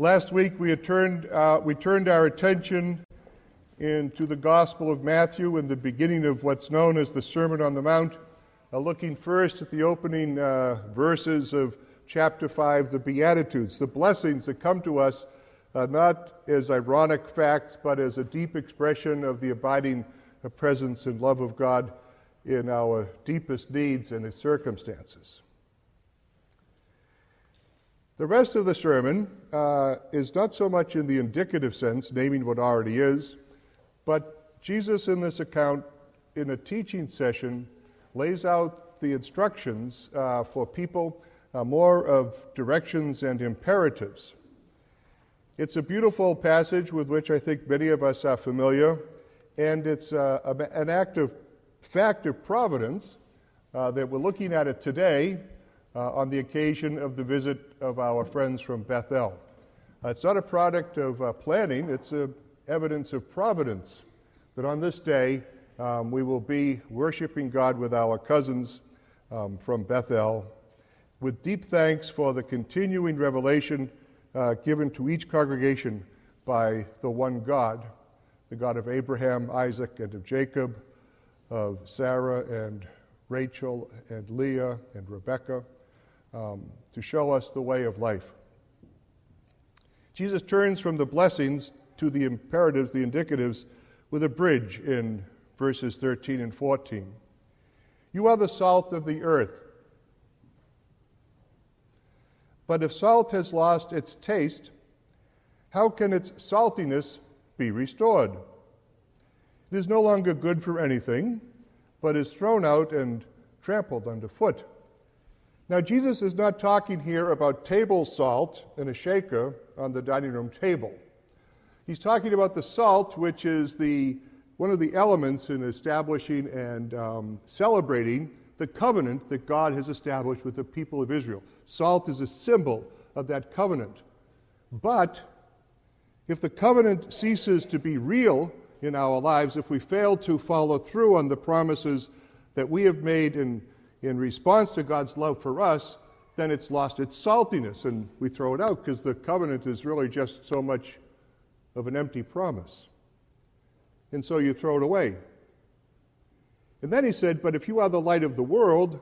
Last week we, turned, uh, we turned our attention into the Gospel of Matthew in the beginning of what's known as the Sermon on the Mount, uh, looking first at the opening uh, verses of chapter 5, the Beatitudes, the blessings that come to us uh, not as ironic facts, but as a deep expression of the abiding uh, presence and love of God in our deepest needs and circumstances. The rest of the sermon uh, is not so much in the indicative sense, naming what already is, but Jesus in this account, in a teaching session, lays out the instructions uh, for people, uh, more of directions and imperatives. It's a beautiful passage with which I think many of us are familiar, and it's uh, an act of fact of providence uh, that we're looking at it today uh, on the occasion of the visit of our friends from Bethel. Uh, it's not a product of uh, planning, it's a evidence of providence that on this day um, we will be worshiping God with our cousins um, from Bethel with deep thanks for the continuing revelation uh, given to each congregation by the one God, the God of Abraham, Isaac, and of Jacob, of Sarah and Rachel and Leah and Rebekah, um, to show us the way of life. Jesus turns from the blessings to the imperatives, the indicatives, with a bridge in verses 13 and 14. You are the salt of the earth. But if salt has lost its taste, how can its saltiness be restored? It is no longer good for anything, but is thrown out and trampled underfoot. Now, Jesus is not talking here about table salt in a shaker on the dining room table. He's talking about the salt, which is the, one of the elements in establishing and um, celebrating the covenant that God has established with the people of Israel. Salt is a symbol of that covenant. But if the covenant ceases to be real in our lives, if we fail to follow through on the promises that we have made in in response to God's love for us, then it's lost its saltiness and we throw it out because the covenant is really just so much of an empty promise. And so you throw it away. And then he said, But if you are the light of the world,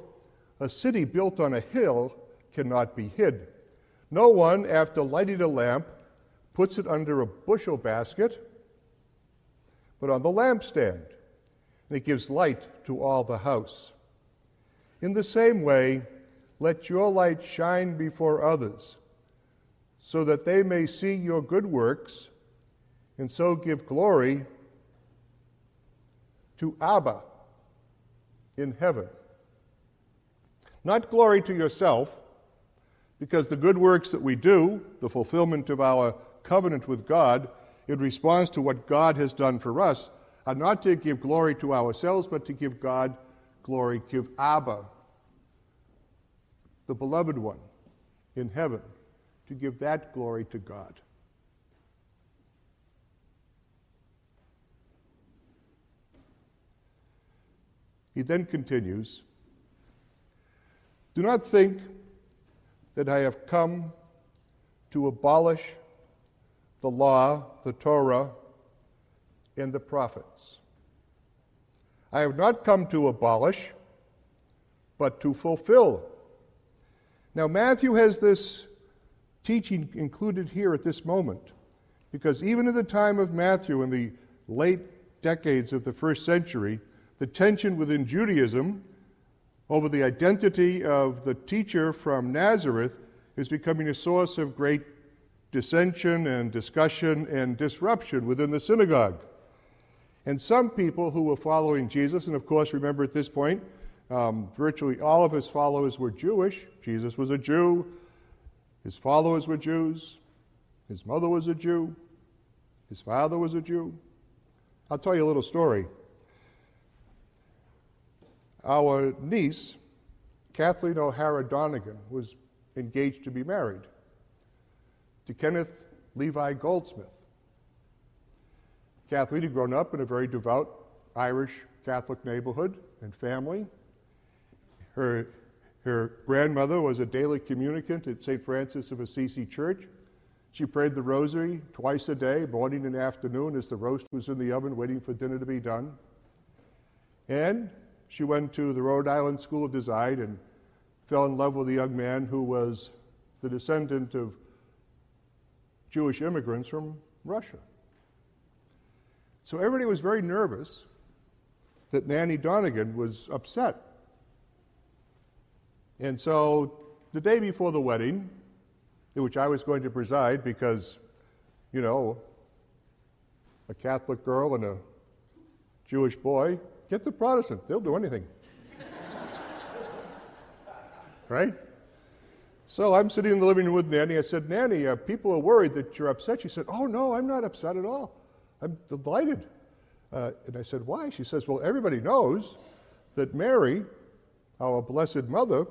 a city built on a hill cannot be hid. No one, after lighting a lamp, puts it under a bushel basket, but on the lampstand, and it gives light to all the house. In the same way, let your light shine before others, so that they may see your good works and so give glory to Abba in heaven. Not glory to yourself, because the good works that we do, the fulfillment of our covenant with God, in response to what God has done for us, are not to give glory to ourselves, but to give God glory, give Abba, the beloved one in heaven, to give that glory to God. He then continues Do not think that I have come to abolish the law, the Torah, and the prophets. I have not come to abolish, but to fulfill. Now, Matthew has this teaching included here at this moment, because even in the time of Matthew, in the late decades of the first century, the tension within Judaism over the identity of the teacher from Nazareth is becoming a source of great dissension and discussion and disruption within the synagogue. And some people who were following Jesus, and of course, remember at this point, um, virtually all of his followers were Jewish. Jesus was a Jew. His followers were Jews. His mother was a Jew. His father was a Jew. I'll tell you a little story. Our niece, Kathleen O'Hara Donegan, was engaged to be married to Kenneth Levi Goldsmith. Kathleen had grown up in a very devout Irish Catholic neighborhood and family. Her, her grandmother was a daily communicant at St. Francis of Assisi Church. She prayed the rosary twice a day, morning and afternoon, as the roast was in the oven waiting for dinner to be done. And she went to the Rhode Island School of Design and fell in love with a young man who was the descendant of Jewish immigrants from Russia. So everybody was very nervous that Nanny Donegan was upset. And so the day before the wedding, in which I was going to preside because, you know, a Catholic girl and a Jewish boy, get the Protestant, they'll do anything. right? So I'm sitting in the living room with Nanny. I said, Nanny, uh, people are worried that you're upset. She said, Oh, no, I'm not upset at all. I'm delighted. Uh, and I said, Why? She says, Well, everybody knows that Mary, our Blessed Mother,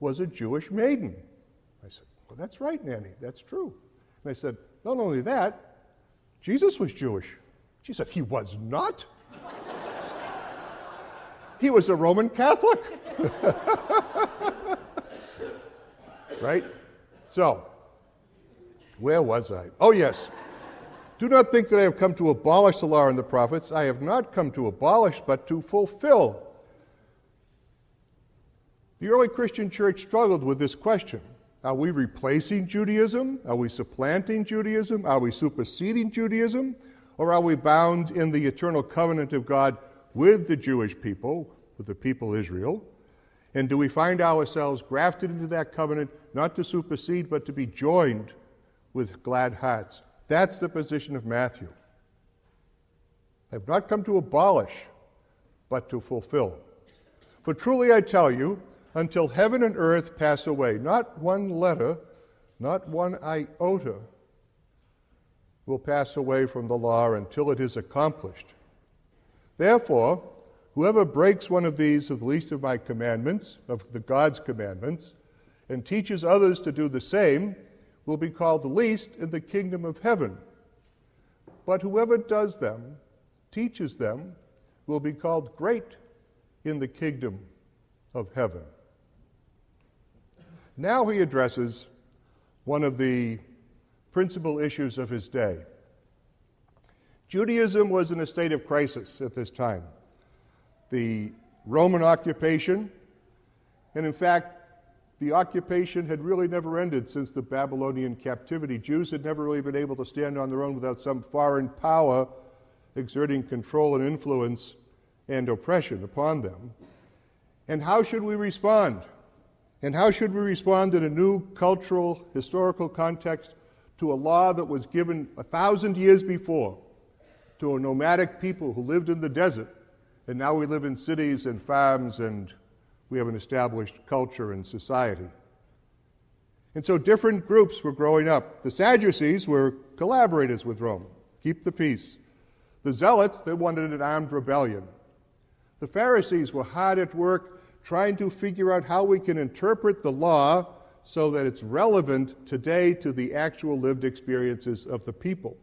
was a Jewish maiden. I said, Well, that's right, Nanny, that's true. And I said, Not only that, Jesus was Jewish. She said, He was not. he was a Roman Catholic. right? So, where was I? Oh, yes. Do not think that I have come to abolish the law and the prophets. I have not come to abolish, but to fulfill. The early Christian church struggled with this question Are we replacing Judaism? Are we supplanting Judaism? Are we superseding Judaism? Or are we bound in the eternal covenant of God with the Jewish people, with the people Israel? And do we find ourselves grafted into that covenant, not to supersede, but to be joined with glad hearts? That's the position of Matthew. I have not come to abolish, but to fulfill. For truly I tell you, until heaven and earth pass away, not one letter, not one iota will pass away from the law until it is accomplished. Therefore, whoever breaks one of these of the least of my commandments, of the God's commandments, and teaches others to do the same, will be called the least in the kingdom of heaven. But whoever does them, teaches them, will be called great in the kingdom of heaven. Now he addresses one of the principal issues of his day. Judaism was in a state of crisis at this time. The Roman occupation, and in fact, the occupation had really never ended since the Babylonian captivity. Jews had never really been able to stand on their own without some foreign power exerting control and influence and oppression upon them. And how should we respond? And how should we respond in a new cultural, historical context to a law that was given a thousand years before to a nomadic people who lived in the desert, and now we live in cities and farms and we have an established culture and society. And so different groups were growing up. The Sadducees were collaborators with Rome, keep the peace. The Zealots, they wanted an armed rebellion. The Pharisees were hard at work trying to figure out how we can interpret the law so that it's relevant today to the actual lived experiences of the people.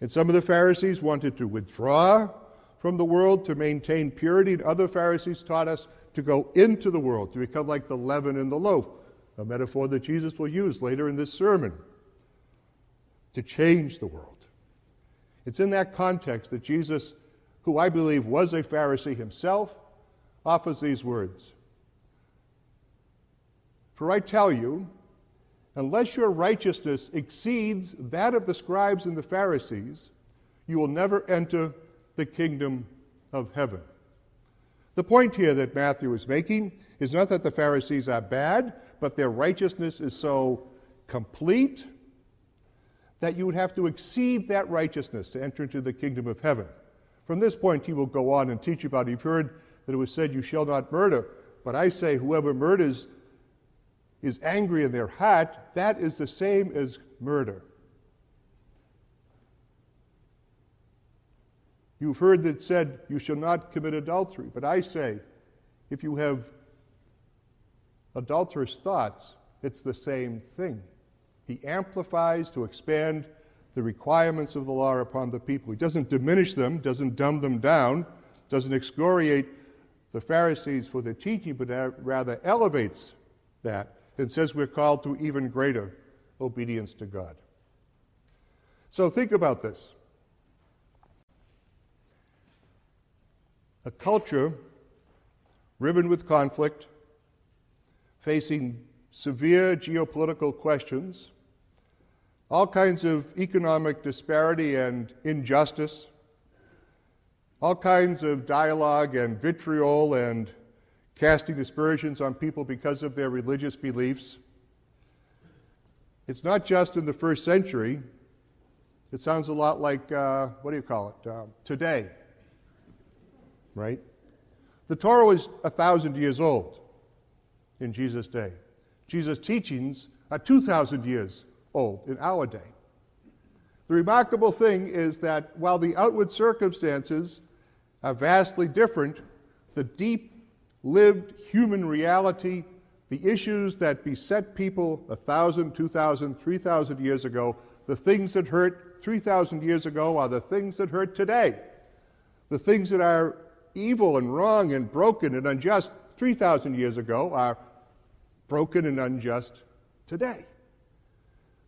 And some of the Pharisees wanted to withdraw from the world to maintain purity, and other Pharisees taught us to go into the world, to become like the leaven in the loaf, a metaphor that Jesus will use later in this sermon, to change the world. It's in that context that Jesus, who I believe was a Pharisee himself, offers these words For I tell you, unless your righteousness exceeds that of the scribes and the Pharisees, you will never enter the kingdom of heaven. The point here that Matthew is making is not that the Pharisees are bad, but their righteousness is so complete that you would have to exceed that righteousness to enter into the kingdom of heaven. From this point, he will go on and teach about. You've heard that it was said, You shall not murder. But I say, whoever murders is angry in their heart, that is the same as murder. You've heard that said, You shall not commit adultery. But I say, if you have adulterous thoughts, it's the same thing. He amplifies to expand the requirements of the law upon the people. He doesn't diminish them, doesn't dumb them down, doesn't excoriate the Pharisees for their teaching, but rather elevates that and says we're called to even greater obedience to God. So think about this. A culture riven with conflict, facing severe geopolitical questions, all kinds of economic disparity and injustice, all kinds of dialogue and vitriol and casting aspersions on people because of their religious beliefs. It's not just in the first century. It sounds a lot like, uh, what do you call it, uh, today, right? The Torah was a thousand years old in Jesus' day. Jesus' teachings are 2,000 years old in our day. The remarkable thing is that while the outward circumstances are vastly different, the deep lived human reality, the issues that beset people a thousand, two thousand, three thousand years ago, the things that hurt 3,000 years ago are the things that hurt today. The things that are evil and wrong and broken and unjust 3,000 years ago are broken and unjust today.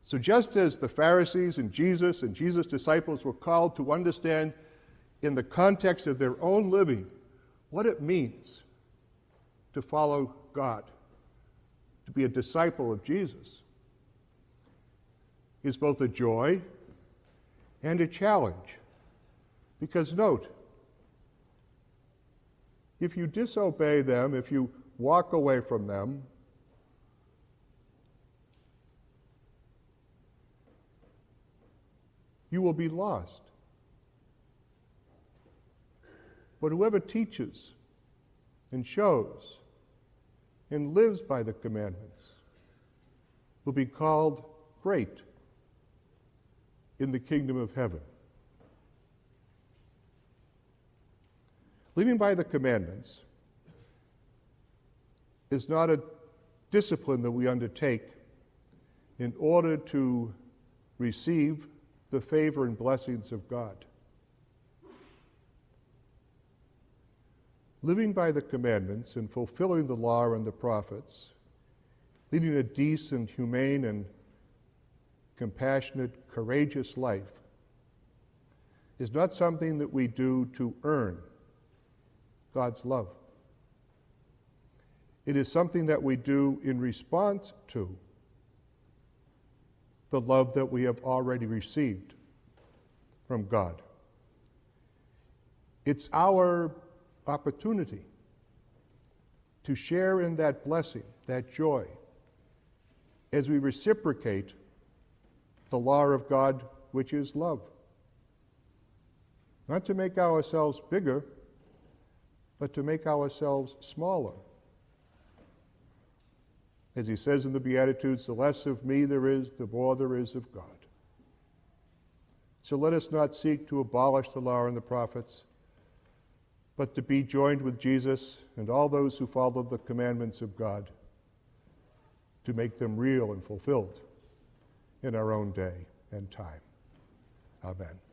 So, just as the Pharisees and Jesus and Jesus' disciples were called to understand in the context of their own living what it means to follow God, to be a disciple of Jesus, is both a joy and a challenge. Because note, if you disobey them, if you walk away from them, you will be lost. But whoever teaches and shows and lives by the commandments will be called great in the kingdom of heaven. Living by the commandments is not a discipline that we undertake in order to receive the favor and blessings of God. Living by the commandments and fulfilling the law and the prophets, leading a decent, humane, and compassionate, courageous life is not something that we do to earn God's love. It is something that we do in response to the love that we have already received from God. It's our opportunity to share in that blessing, that joy, as we reciprocate the law of God, which is love. Not to make ourselves bigger, but to make ourselves smaller. As he says in the Beatitudes, the less of me there is, the more there is of God. So let us not seek to abolish the law and the prophets, but to be joined with Jesus and all those who follow the commandments of God to make them real and fulfilled in our own day and time. Amen.